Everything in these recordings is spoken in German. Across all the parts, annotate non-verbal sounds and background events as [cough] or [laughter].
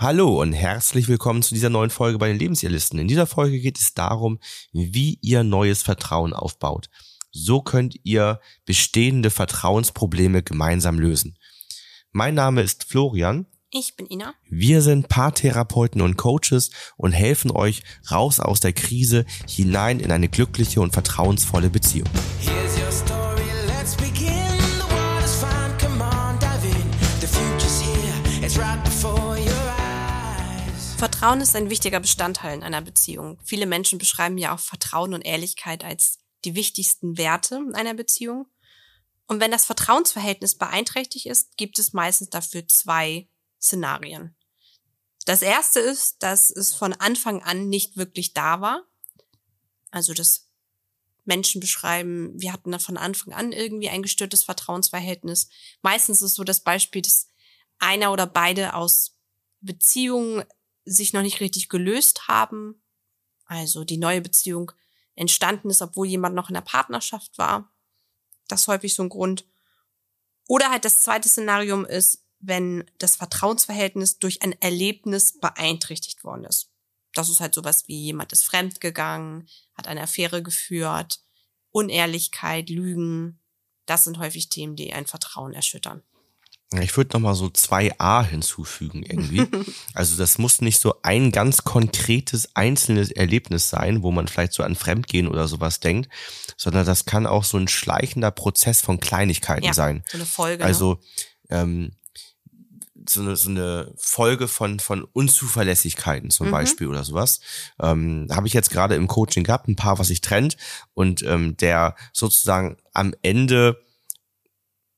Hallo und herzlich willkommen zu dieser neuen Folge bei den Lebensirrlisten. In dieser Folge geht es darum, wie ihr neues Vertrauen aufbaut. So könnt ihr bestehende Vertrauensprobleme gemeinsam lösen. Mein Name ist Florian. Ich bin Ina. Wir sind Paartherapeuten und Coaches und helfen euch raus aus der Krise hinein in eine glückliche und vertrauensvolle Beziehung. Vertrauen ist ein wichtiger Bestandteil in einer Beziehung. Viele Menschen beschreiben ja auch Vertrauen und Ehrlichkeit als die wichtigsten Werte einer Beziehung. Und wenn das Vertrauensverhältnis beeinträchtigt ist, gibt es meistens dafür zwei Szenarien. Das erste ist, dass es von Anfang an nicht wirklich da war. Also, dass Menschen beschreiben, wir hatten da von Anfang an irgendwie ein gestörtes Vertrauensverhältnis. Meistens ist so das Beispiel, dass einer oder beide aus Beziehungen sich noch nicht richtig gelöst haben. Also die neue Beziehung entstanden ist, obwohl jemand noch in der Partnerschaft war. Das ist häufig so ein Grund. Oder halt das zweite Szenarium ist, wenn das Vertrauensverhältnis durch ein Erlebnis beeinträchtigt worden ist. Das ist halt sowas wie jemand ist fremdgegangen, hat eine Affäre geführt, Unehrlichkeit, Lügen. Das sind häufig Themen, die ein Vertrauen erschüttern. Ich würde noch mal so zwei A hinzufügen irgendwie. [laughs] also das muss nicht so ein ganz konkretes einzelnes Erlebnis sein, wo man vielleicht so an Fremdgehen oder sowas denkt, sondern das kann auch so ein schleichender Prozess von Kleinigkeiten ja, sein. So eine Folge. Also ne? ähm, so eine, so eine Folge von, von Unzuverlässigkeiten zum mhm. Beispiel oder sowas. Ähm, Habe ich jetzt gerade im Coaching gehabt, ein paar, was sich trennt und ähm, der sozusagen am Ende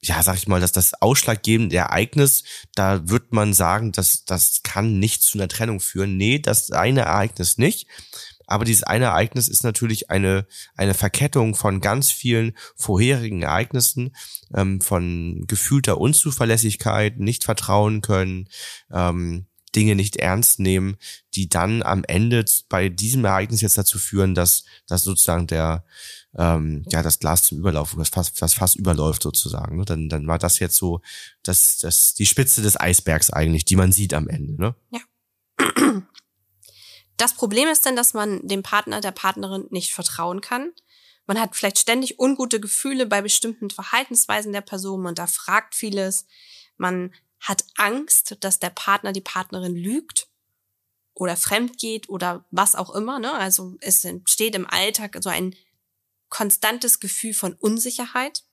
ja, sag ich mal, dass das ausschlaggebende Ereignis, da wird man sagen, dass das kann nicht zu einer Trennung führen. Nee, das eine Ereignis nicht. Aber dieses eine Ereignis ist natürlich eine, eine Verkettung von ganz vielen vorherigen Ereignissen, ähm, von gefühlter Unzuverlässigkeit, nicht vertrauen können, ähm, Dinge nicht ernst nehmen, die dann am Ende bei diesem Ereignis jetzt dazu führen, dass, dass sozusagen der, ähm, ja, das Glas zum Überlauf, das Fass, das Fass überläuft sozusagen. Ne? Dann, dann war das jetzt so, das, das, die Spitze des Eisbergs eigentlich, die man sieht am Ende. Ne? Ja. Das Problem ist dann, dass man dem Partner, der Partnerin nicht vertrauen kann. Man hat vielleicht ständig ungute Gefühle bei bestimmten Verhaltensweisen der Person. Man da fragt vieles. Man hat Angst, dass der Partner, die Partnerin lügt oder fremd geht oder was auch immer. Ne? Also es entsteht im Alltag so ein konstantes Gefühl von Unsicherheit.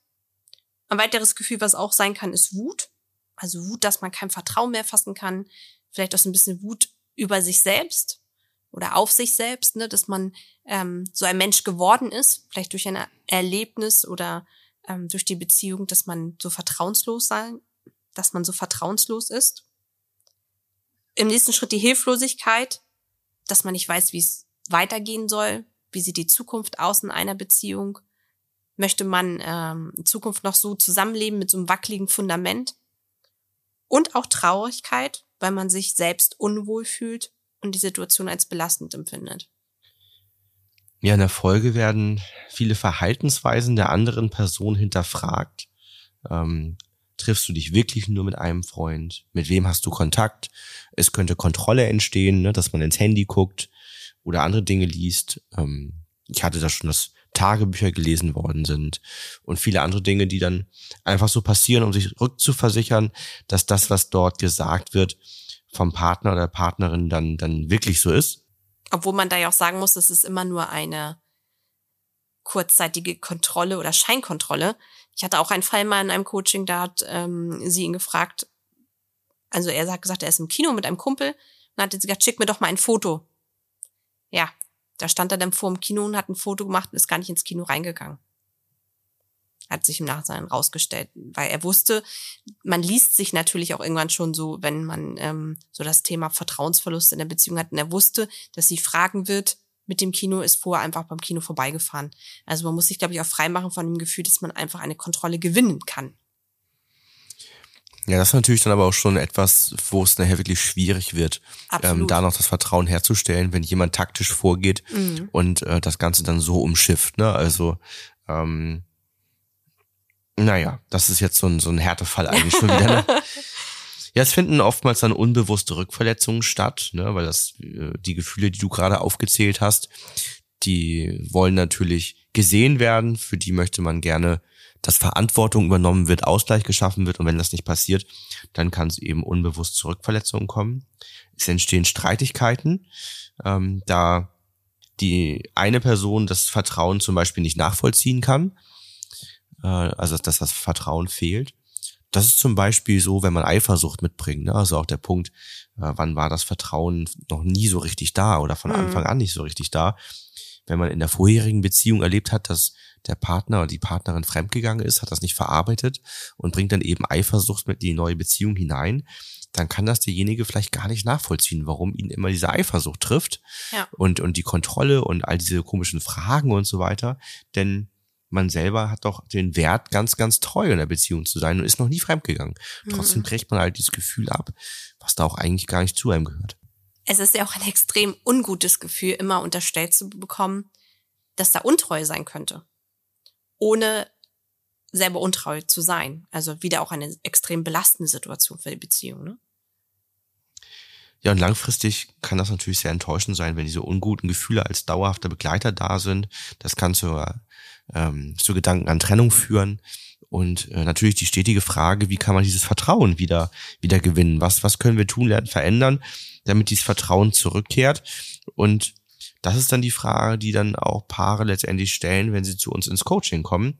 Ein weiteres Gefühl, was auch sein kann, ist Wut. Also Wut, dass man kein Vertrauen mehr fassen kann. Vielleicht auch so ein bisschen Wut über sich selbst oder auf sich selbst, ne, dass man ähm, so ein Mensch geworden ist, vielleicht durch ein Erlebnis oder ähm, durch die Beziehung, dass man so vertrauenslos sein, dass man so vertrauenslos ist. Im nächsten Schritt die Hilflosigkeit, dass man nicht weiß, wie es weitergehen soll, wie sieht die Zukunft aus in einer Beziehung, möchte man ähm, in Zukunft noch so zusammenleben mit so einem wackeligen Fundament und auch Traurigkeit, weil man sich selbst unwohl fühlt und die Situation als belastend empfindet. Ja, in der Folge werden viele Verhaltensweisen der anderen Person hinterfragt. Ähm, triffst du dich wirklich nur mit einem Freund? Mit wem hast du Kontakt? Es könnte Kontrolle entstehen, ne, dass man ins Handy guckt oder andere Dinge liest. Ähm, ich hatte da schon, dass Tagebücher gelesen worden sind und viele andere Dinge, die dann einfach so passieren, um sich rückzuversichern, dass das, was dort gesagt wird, vom Partner oder Partnerin dann, dann wirklich so ist. Obwohl man da ja auch sagen muss, es ist immer nur eine kurzzeitige Kontrolle oder Scheinkontrolle. Ich hatte auch einen Fall mal in einem Coaching, da hat ähm, sie ihn gefragt, also er hat gesagt, er ist im Kino mit einem Kumpel und hat sie gesagt, schick mir doch mal ein Foto. Ja, da stand er dann vor dem Kino und hat ein Foto gemacht und ist gar nicht ins Kino reingegangen hat sich im Nachhinein rausgestellt, weil er wusste, man liest sich natürlich auch irgendwann schon so, wenn man ähm, so das Thema Vertrauensverlust in der Beziehung hat. Und er wusste, dass sie fragen wird, mit dem Kino ist vorher einfach beim Kino vorbeigefahren. Also man muss sich, glaube ich, auch freimachen von dem Gefühl, dass man einfach eine Kontrolle gewinnen kann. Ja, das ist natürlich dann aber auch schon etwas, wo es nachher wirklich schwierig wird, ähm, da noch das Vertrauen herzustellen, wenn jemand taktisch vorgeht mhm. und äh, das Ganze dann so umschifft. Ne? Also ähm, naja, das ist jetzt so ein, so ein Härtefall eigentlich schon wieder. Ne? [laughs] Ja, es finden oftmals dann unbewusste Rückverletzungen statt, ne, weil das äh, die Gefühle, die du gerade aufgezählt hast, die wollen natürlich gesehen werden, für die möchte man gerne, dass Verantwortung übernommen wird, Ausgleich geschaffen wird und wenn das nicht passiert, dann kann es eben unbewusst zu Rückverletzungen kommen. Es entstehen Streitigkeiten, ähm, da die eine Person das Vertrauen zum Beispiel nicht nachvollziehen kann, äh, also dass das Vertrauen fehlt. Das ist zum Beispiel so, wenn man Eifersucht mitbringt. Ne? Also auch der Punkt, äh, wann war das Vertrauen noch nie so richtig da oder von mhm. Anfang an nicht so richtig da. Wenn man in der vorherigen Beziehung erlebt hat, dass der Partner oder die Partnerin fremdgegangen ist, hat das nicht verarbeitet und bringt dann eben Eifersucht mit in die neue Beziehung hinein, dann kann das derjenige vielleicht gar nicht nachvollziehen, warum ihn immer diese Eifersucht trifft ja. und, und die Kontrolle und all diese komischen Fragen und so weiter. Denn man selber hat doch den Wert, ganz, ganz treu in der Beziehung zu sein und ist noch nie fremdgegangen. Mhm. Trotzdem trägt man halt dieses Gefühl ab, was da auch eigentlich gar nicht zu einem gehört. Es ist ja auch ein extrem ungutes Gefühl, immer unterstellt zu bekommen, dass da untreu sein könnte. Ohne selber untreu zu sein. Also wieder auch eine extrem belastende Situation für die Beziehung. Ne? Ja, und langfristig kann das natürlich sehr enttäuschend sein, wenn diese unguten Gefühle als dauerhafter Begleiter da sind. Das kann zur ähm, zu Gedanken an Trennung führen. Und äh, natürlich die stetige Frage, wie kann man dieses Vertrauen wieder, wieder gewinnen? Was, was können wir tun, lernen, verändern, damit dieses Vertrauen zurückkehrt? Und das ist dann die Frage, die dann auch Paare letztendlich stellen, wenn sie zu uns ins Coaching kommen.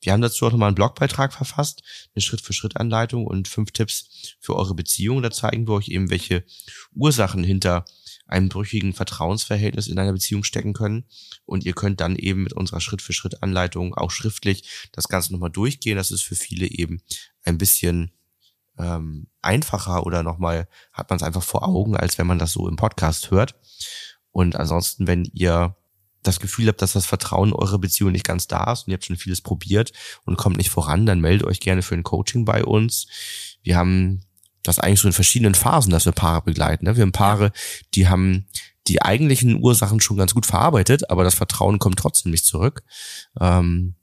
Wir haben dazu auch nochmal einen Blogbeitrag verfasst, eine Schritt-für-Schritt-Anleitung und fünf Tipps für eure Beziehung. Da zeigen wir euch eben, welche Ursachen hinter einem brüchigen Vertrauensverhältnis in einer Beziehung stecken können. Und ihr könnt dann eben mit unserer Schritt-für-Schritt-Anleitung auch schriftlich das Ganze nochmal durchgehen. Das ist für viele eben ein bisschen ähm, einfacher oder nochmal hat man es einfach vor Augen, als wenn man das so im Podcast hört. Und ansonsten, wenn ihr das Gefühl habt, dass das Vertrauen in eure Beziehung nicht ganz da ist und ihr habt schon vieles probiert und kommt nicht voran, dann meldet euch gerne für ein Coaching bei uns. Wir haben das eigentlich so in verschiedenen Phasen, dass wir Paare begleiten. Ne? Wir haben Paare, die haben die eigentlichen Ursachen schon ganz gut verarbeitet, aber das Vertrauen kommt trotzdem nicht zurück. Ähm,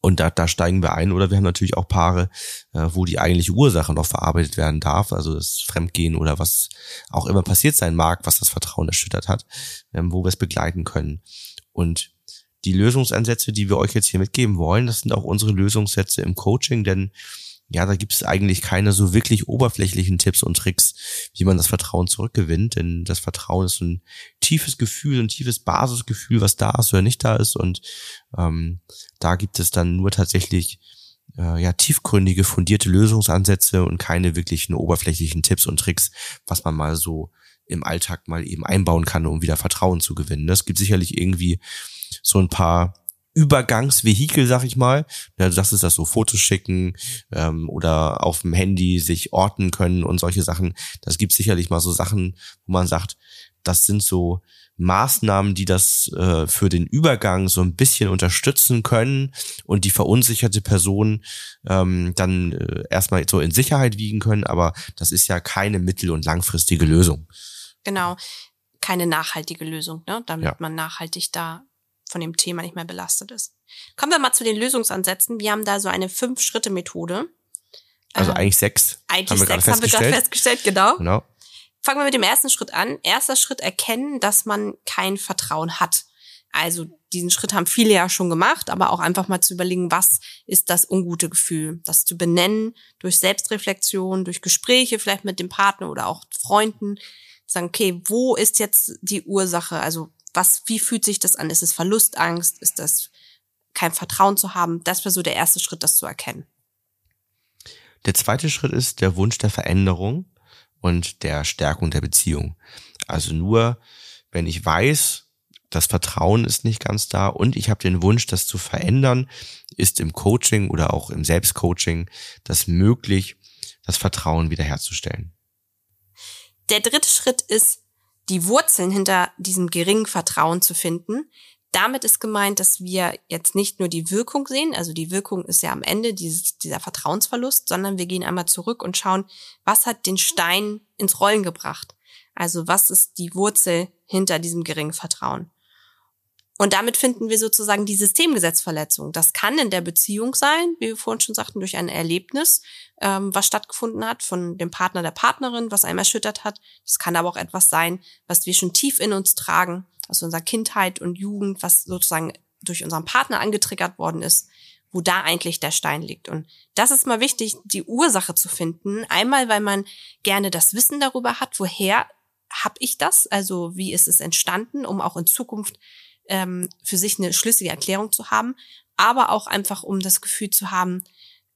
und da, da steigen wir ein. Oder wir haben natürlich auch Paare, äh, wo die eigentliche Ursache noch verarbeitet werden darf, also das Fremdgehen oder was auch immer passiert sein mag, was das Vertrauen erschüttert hat, ähm, wo wir es begleiten können. Und die Lösungsansätze, die wir euch jetzt hier mitgeben wollen, das sind auch unsere Lösungssätze im Coaching, denn ja, da gibt es eigentlich keine so wirklich oberflächlichen Tipps und Tricks, wie man das Vertrauen zurückgewinnt. Denn das Vertrauen ist ein tiefes Gefühl, ein tiefes Basisgefühl, was da ist oder nicht da ist. Und ähm, da gibt es dann nur tatsächlich äh, ja tiefgründige, fundierte Lösungsansätze und keine wirklichen oberflächlichen Tipps und Tricks, was man mal so im Alltag mal eben einbauen kann, um wieder Vertrauen zu gewinnen. Das gibt sicherlich irgendwie so ein paar Übergangsvehikel, sag ich mal. Ja, das ist das so Fotos schicken ähm, oder auf dem Handy sich orten können und solche Sachen. Das gibt sicherlich mal so Sachen, wo man sagt, das sind so Maßnahmen, die das äh, für den Übergang so ein bisschen unterstützen können und die verunsicherte Person ähm, dann äh, erstmal so in Sicherheit wiegen können, aber das ist ja keine mittel- und langfristige Lösung. Genau, keine nachhaltige Lösung, ne? damit ja. man nachhaltig da von dem Thema nicht mehr belastet ist. Kommen wir mal zu den Lösungsansätzen. Wir haben da so eine Fünf-Schritte-Methode. Also ähm, eigentlich sechs. Eigentlich haben wir sechs haben wir gerade festgestellt, genau. genau. Fangen wir mit dem ersten Schritt an. Erster Schritt erkennen, dass man kein Vertrauen hat. Also diesen Schritt haben viele ja schon gemacht, aber auch einfach mal zu überlegen, was ist das ungute Gefühl? Das zu benennen durch Selbstreflexion, durch Gespräche vielleicht mit dem Partner oder auch Freunden. Sagen, okay, wo ist jetzt die Ursache? Also was, wie fühlt sich das an? Ist es Verlustangst? Ist das kein Vertrauen zu haben? Das wäre so der erste Schritt, das zu erkennen. Der zweite Schritt ist der Wunsch der Veränderung und der Stärkung der Beziehung. Also nur, wenn ich weiß, das Vertrauen ist nicht ganz da und ich habe den Wunsch, das zu verändern, ist im Coaching oder auch im Selbstcoaching das möglich, das Vertrauen wiederherzustellen. Der dritte Schritt ist die Wurzeln hinter diesem geringen Vertrauen zu finden. Damit ist gemeint, dass wir jetzt nicht nur die Wirkung sehen, also die Wirkung ist ja am Ende dieses, dieser Vertrauensverlust, sondern wir gehen einmal zurück und schauen, was hat den Stein ins Rollen gebracht? Also was ist die Wurzel hinter diesem geringen Vertrauen? Und damit finden wir sozusagen die Systemgesetzverletzung. Das kann in der Beziehung sein, wie wir vorhin schon sagten, durch ein Erlebnis, ähm, was stattgefunden hat von dem Partner der Partnerin, was einem erschüttert hat. Das kann aber auch etwas sein, was wir schon tief in uns tragen, aus unserer Kindheit und Jugend, was sozusagen durch unseren Partner angetriggert worden ist, wo da eigentlich der Stein liegt. Und das ist mal wichtig, die Ursache zu finden. Einmal, weil man gerne das Wissen darüber hat, woher habe ich das, also wie ist es entstanden, um auch in Zukunft ähm, für sich eine schlüssige Erklärung zu haben, aber auch einfach, um das Gefühl zu haben,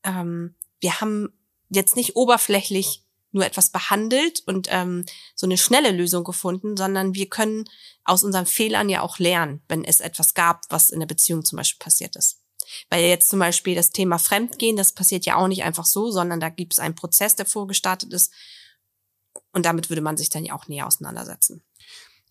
ähm, wir haben jetzt nicht oberflächlich nur etwas behandelt und ähm, so eine schnelle Lösung gefunden, sondern wir können aus unseren Fehlern ja auch lernen, wenn es etwas gab, was in der Beziehung zum Beispiel passiert ist. Weil jetzt zum Beispiel das Thema Fremdgehen, das passiert ja auch nicht einfach so, sondern da gibt es einen Prozess, der vorgestartet ist. Und damit würde man sich dann ja auch näher auseinandersetzen.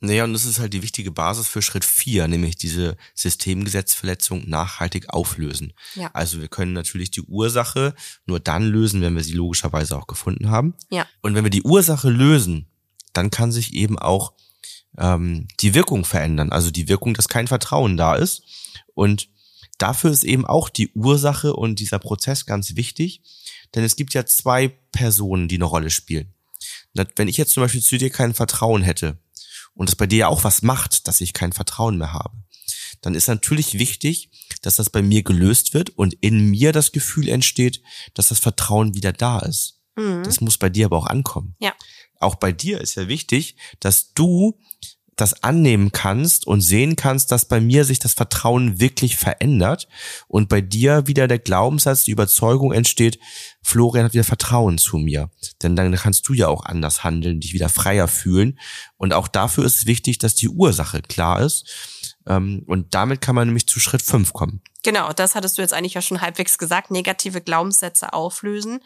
Naja, und das ist halt die wichtige Basis für Schritt vier, nämlich diese Systemgesetzverletzung nachhaltig auflösen. Ja. Also wir können natürlich die Ursache nur dann lösen, wenn wir sie logischerweise auch gefunden haben. Ja. Und wenn wir die Ursache lösen, dann kann sich eben auch ähm, die Wirkung verändern. Also die Wirkung, dass kein Vertrauen da ist. Und dafür ist eben auch die Ursache und dieser Prozess ganz wichtig, denn es gibt ja zwei Personen, die eine Rolle spielen. Wenn ich jetzt zum Beispiel zu dir kein Vertrauen hätte, und das bei dir ja auch was macht, dass ich kein Vertrauen mehr habe, dann ist natürlich wichtig, dass das bei mir gelöst wird und in mir das Gefühl entsteht, dass das Vertrauen wieder da ist. Mhm. Das muss bei dir aber auch ankommen. Ja. Auch bei dir ist ja wichtig, dass du das annehmen kannst und sehen kannst, dass bei mir sich das Vertrauen wirklich verändert und bei dir wieder der Glaubenssatz, die Überzeugung entsteht, Florian hat wieder Vertrauen zu mir. Denn dann kannst du ja auch anders handeln, dich wieder freier fühlen. Und auch dafür ist es wichtig, dass die Ursache klar ist. Ähm, und damit kann man nämlich zu Schritt fünf kommen. Genau, das hattest du jetzt eigentlich ja schon halbwegs gesagt. Negative Glaubenssätze auflösen.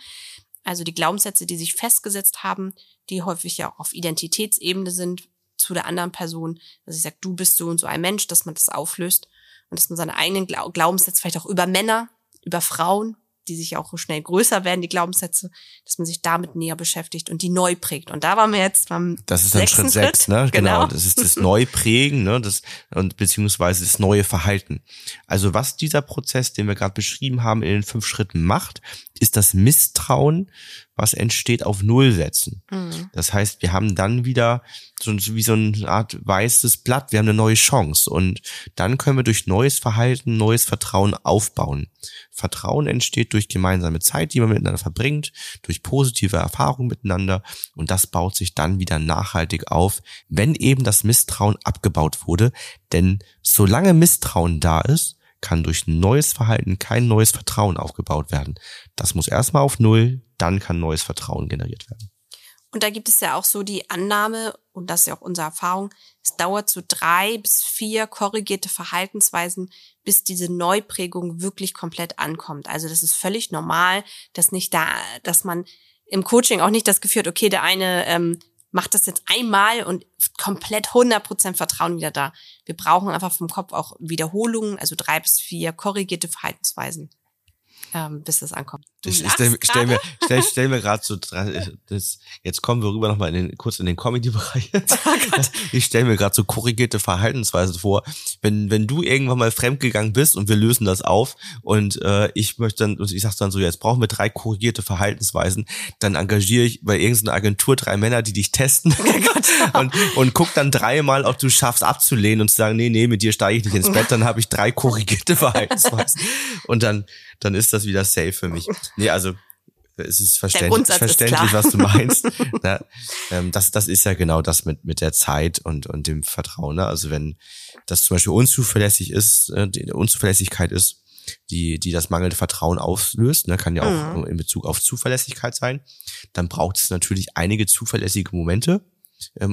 Also die Glaubenssätze, die sich festgesetzt haben, die häufig ja auch auf Identitätsebene sind, zu der anderen Person, dass ich sage, du bist so und so ein Mensch, dass man das auflöst und dass man seine eigenen Glaubenssätze vielleicht auch über Männer, über Frauen, die sich auch schnell größer werden, die Glaubenssätze, dass man sich damit näher beschäftigt und die neu prägt. Und da waren wir jetzt beim Das ist dann Schritt sechs, ne? Genau. genau. Das ist das [laughs] Neuprägen, ne? Das, und beziehungsweise das neue Verhalten. Also was dieser Prozess, den wir gerade beschrieben haben, in den fünf Schritten macht, ist das Misstrauen was entsteht, auf Null setzen. Mhm. Das heißt, wir haben dann wieder so wie so eine Art weißes Blatt, wir haben eine neue Chance und dann können wir durch neues Verhalten, neues Vertrauen aufbauen. Vertrauen entsteht durch gemeinsame Zeit, die man miteinander verbringt, durch positive Erfahrungen miteinander und das baut sich dann wieder nachhaltig auf, wenn eben das Misstrauen abgebaut wurde, denn solange Misstrauen da ist, kann durch neues Verhalten kein neues Vertrauen aufgebaut werden. Das muss erstmal auf Null, dann kann neues Vertrauen generiert werden. Und da gibt es ja auch so die Annahme, und das ist ja auch unsere Erfahrung, es dauert so drei bis vier korrigierte Verhaltensweisen, bis diese Neuprägung wirklich komplett ankommt. Also das ist völlig normal, dass nicht da, dass man im Coaching auch nicht das Gefühl hat, okay, der eine ähm, macht das jetzt einmal und komplett 100% Vertrauen wieder da. Wir brauchen einfach vom Kopf auch Wiederholungen, also drei bis vier korrigierte Verhaltensweisen ähm, bis das ankommt. Du ich stell, stell mir, stell, stell mir gerade so, das, jetzt kommen wir rüber nochmal in den, kurz in den Comedy-Bereich. [laughs] Oh ich stelle mir gerade so korrigierte Verhaltensweisen vor. Wenn, wenn du irgendwann mal fremdgegangen bist und wir lösen das auf und äh, ich möchte dann, und ich sag dann so, jetzt brauchen wir drei korrigierte Verhaltensweisen, dann engagiere ich bei irgendeiner Agentur drei Männer, die dich testen oh [laughs] und, und guck dann dreimal, ob du schaffst abzulehnen und zu sagen, nee, nee, mit dir steige ich nicht ins Bett, dann habe ich drei korrigierte [laughs] Verhaltensweisen. Und dann dann ist das wieder safe für mich. Nee, also es ist verständlich, verständlich was du meinst. [laughs] ja, ähm, das, das ist ja genau das mit, mit der Zeit und, und dem Vertrauen. Ne? Also wenn das zum Beispiel unzuverlässig ist, äh, die Unzuverlässigkeit ist, die, die das mangelnde Vertrauen auslöst, ne, kann ja auch mhm. in Bezug auf Zuverlässigkeit sein, dann braucht es natürlich einige zuverlässige Momente,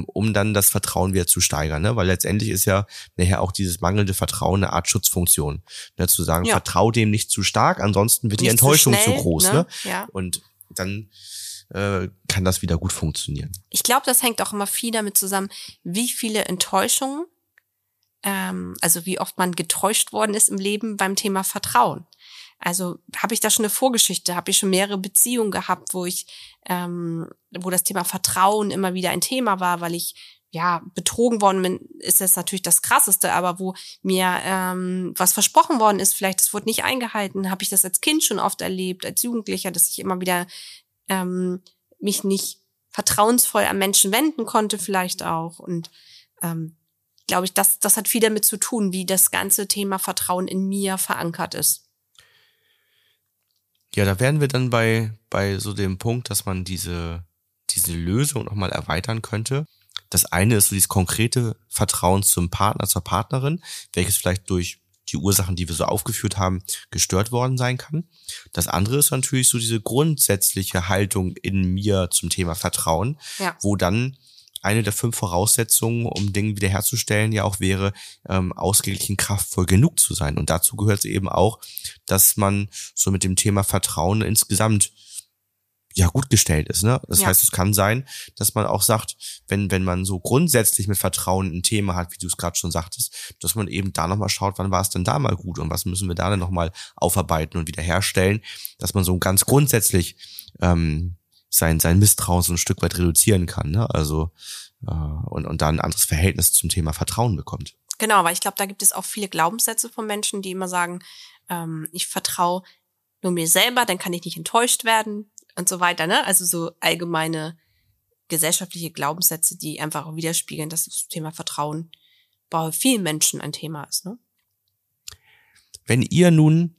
um dann das Vertrauen wieder zu steigern. Ne? Weil letztendlich ist ja nachher auch dieses mangelnde Vertrauen eine Art Schutzfunktion. Ne? Zu sagen, ja. vertrau dem nicht zu stark, ansonsten wird nicht die Enttäuschung zu, schnell, zu groß. Ne? ne? Ja. Und dann äh, kann das wieder gut funktionieren. Ich glaube, das hängt auch immer viel damit zusammen, wie viele Enttäuschungen, ähm, also wie oft man getäuscht worden ist im Leben beim Thema Vertrauen. Also habe ich da schon eine Vorgeschichte, habe ich schon mehrere Beziehungen gehabt, wo ich, ähm, wo das Thema Vertrauen immer wieder ein Thema war, weil ich ja, betrogen worden bin, ist jetzt natürlich das Krasseste, aber wo mir ähm, was versprochen worden ist, vielleicht das wurde nicht eingehalten, habe ich das als Kind schon oft erlebt, als Jugendlicher, dass ich immer wieder ähm, mich nicht vertrauensvoll an Menschen wenden konnte, vielleicht auch. Und ähm, glaube ich, das, das hat viel damit zu tun, wie das ganze Thema Vertrauen in mir verankert ist. Ja, da wären wir dann bei, bei so dem Punkt, dass man diese, diese Lösung nochmal erweitern könnte. Das eine ist so dieses konkrete Vertrauen zum Partner, zur Partnerin, welches vielleicht durch die Ursachen, die wir so aufgeführt haben, gestört worden sein kann. Das andere ist natürlich so diese grundsätzliche Haltung in mir zum Thema Vertrauen, ja. wo dann eine der fünf Voraussetzungen, um Dinge wiederherzustellen, ja auch wäre, ähm, ausgeglichen kraftvoll genug zu sein. Und dazu gehört es eben auch, dass man so mit dem Thema Vertrauen insgesamt ja gut gestellt ist. Ne? Das ja. heißt, es kann sein, dass man auch sagt, wenn, wenn man so grundsätzlich mit Vertrauen ein Thema hat, wie du es gerade schon sagtest, dass man eben da nochmal schaut, wann war es denn da mal gut und was müssen wir da denn nochmal aufarbeiten und wiederherstellen, dass man so ganz grundsätzlich ähm, sein, sein Misstrauen so ein Stück weit reduzieren kann. Ne? Also äh, und, und da ein anderes Verhältnis zum Thema Vertrauen bekommt. Genau, weil ich glaube, da gibt es auch viele Glaubenssätze von Menschen, die immer sagen, ähm, ich vertraue nur mir selber, dann kann ich nicht enttäuscht werden und so weiter, ne? Also so allgemeine gesellschaftliche Glaubenssätze, die einfach widerspiegeln, dass das Thema Vertrauen bei vielen Menschen ein Thema ist, ne? Wenn ihr nun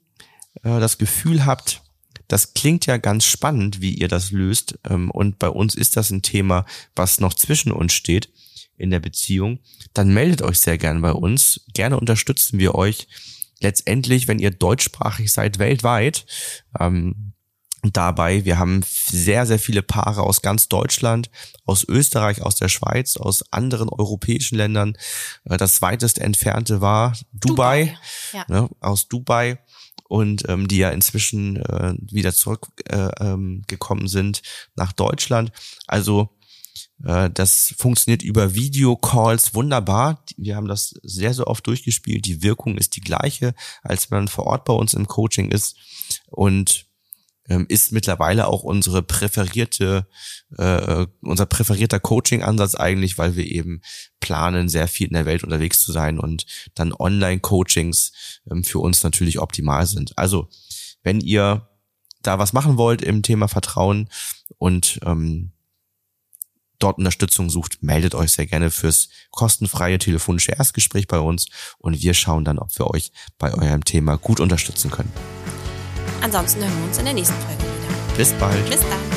äh, das Gefühl habt, das klingt ja ganz spannend, wie ihr das löst, ähm, und bei uns ist das ein Thema, was noch zwischen uns steht in der Beziehung, dann meldet euch sehr gern bei uns. Gerne unterstützen wir euch letztendlich, wenn ihr deutschsprachig seid, weltweit. Ähm, dabei. Wir haben sehr, sehr viele Paare aus ganz Deutschland, aus Österreich, aus der Schweiz, aus anderen europäischen Ländern. Äh, das weitest entfernte war Dubai, Dubai. Ja. Ne, aus Dubai und ähm, die ja inzwischen äh, wieder zurückgekommen äh, ähm, sind nach Deutschland. Also äh, das funktioniert über Videocalls wunderbar. Wir haben das sehr, sehr oft durchgespielt. Die Wirkung ist die gleiche, als wenn man vor Ort bei uns im Coaching ist. Und ähm, ist mittlerweile auch unsere präferierte, äh, unser präferierter Coaching-Ansatz eigentlich, weil wir eben planen, sehr viel in der Welt unterwegs zu sein und dann Online-Coachings ähm, für uns natürlich optimal sind. Also, wenn ihr da was machen wollt im Thema Vertrauen und ähm, dort Unterstützung sucht, meldet euch sehr gerne fürs kostenfreie telefonische Erstgespräch bei uns und wir schauen dann, ob wir euch bei eurem Thema gut unterstützen können. Ansonsten hören wir uns in der nächsten Folge wieder. Bis bald. Bis dann.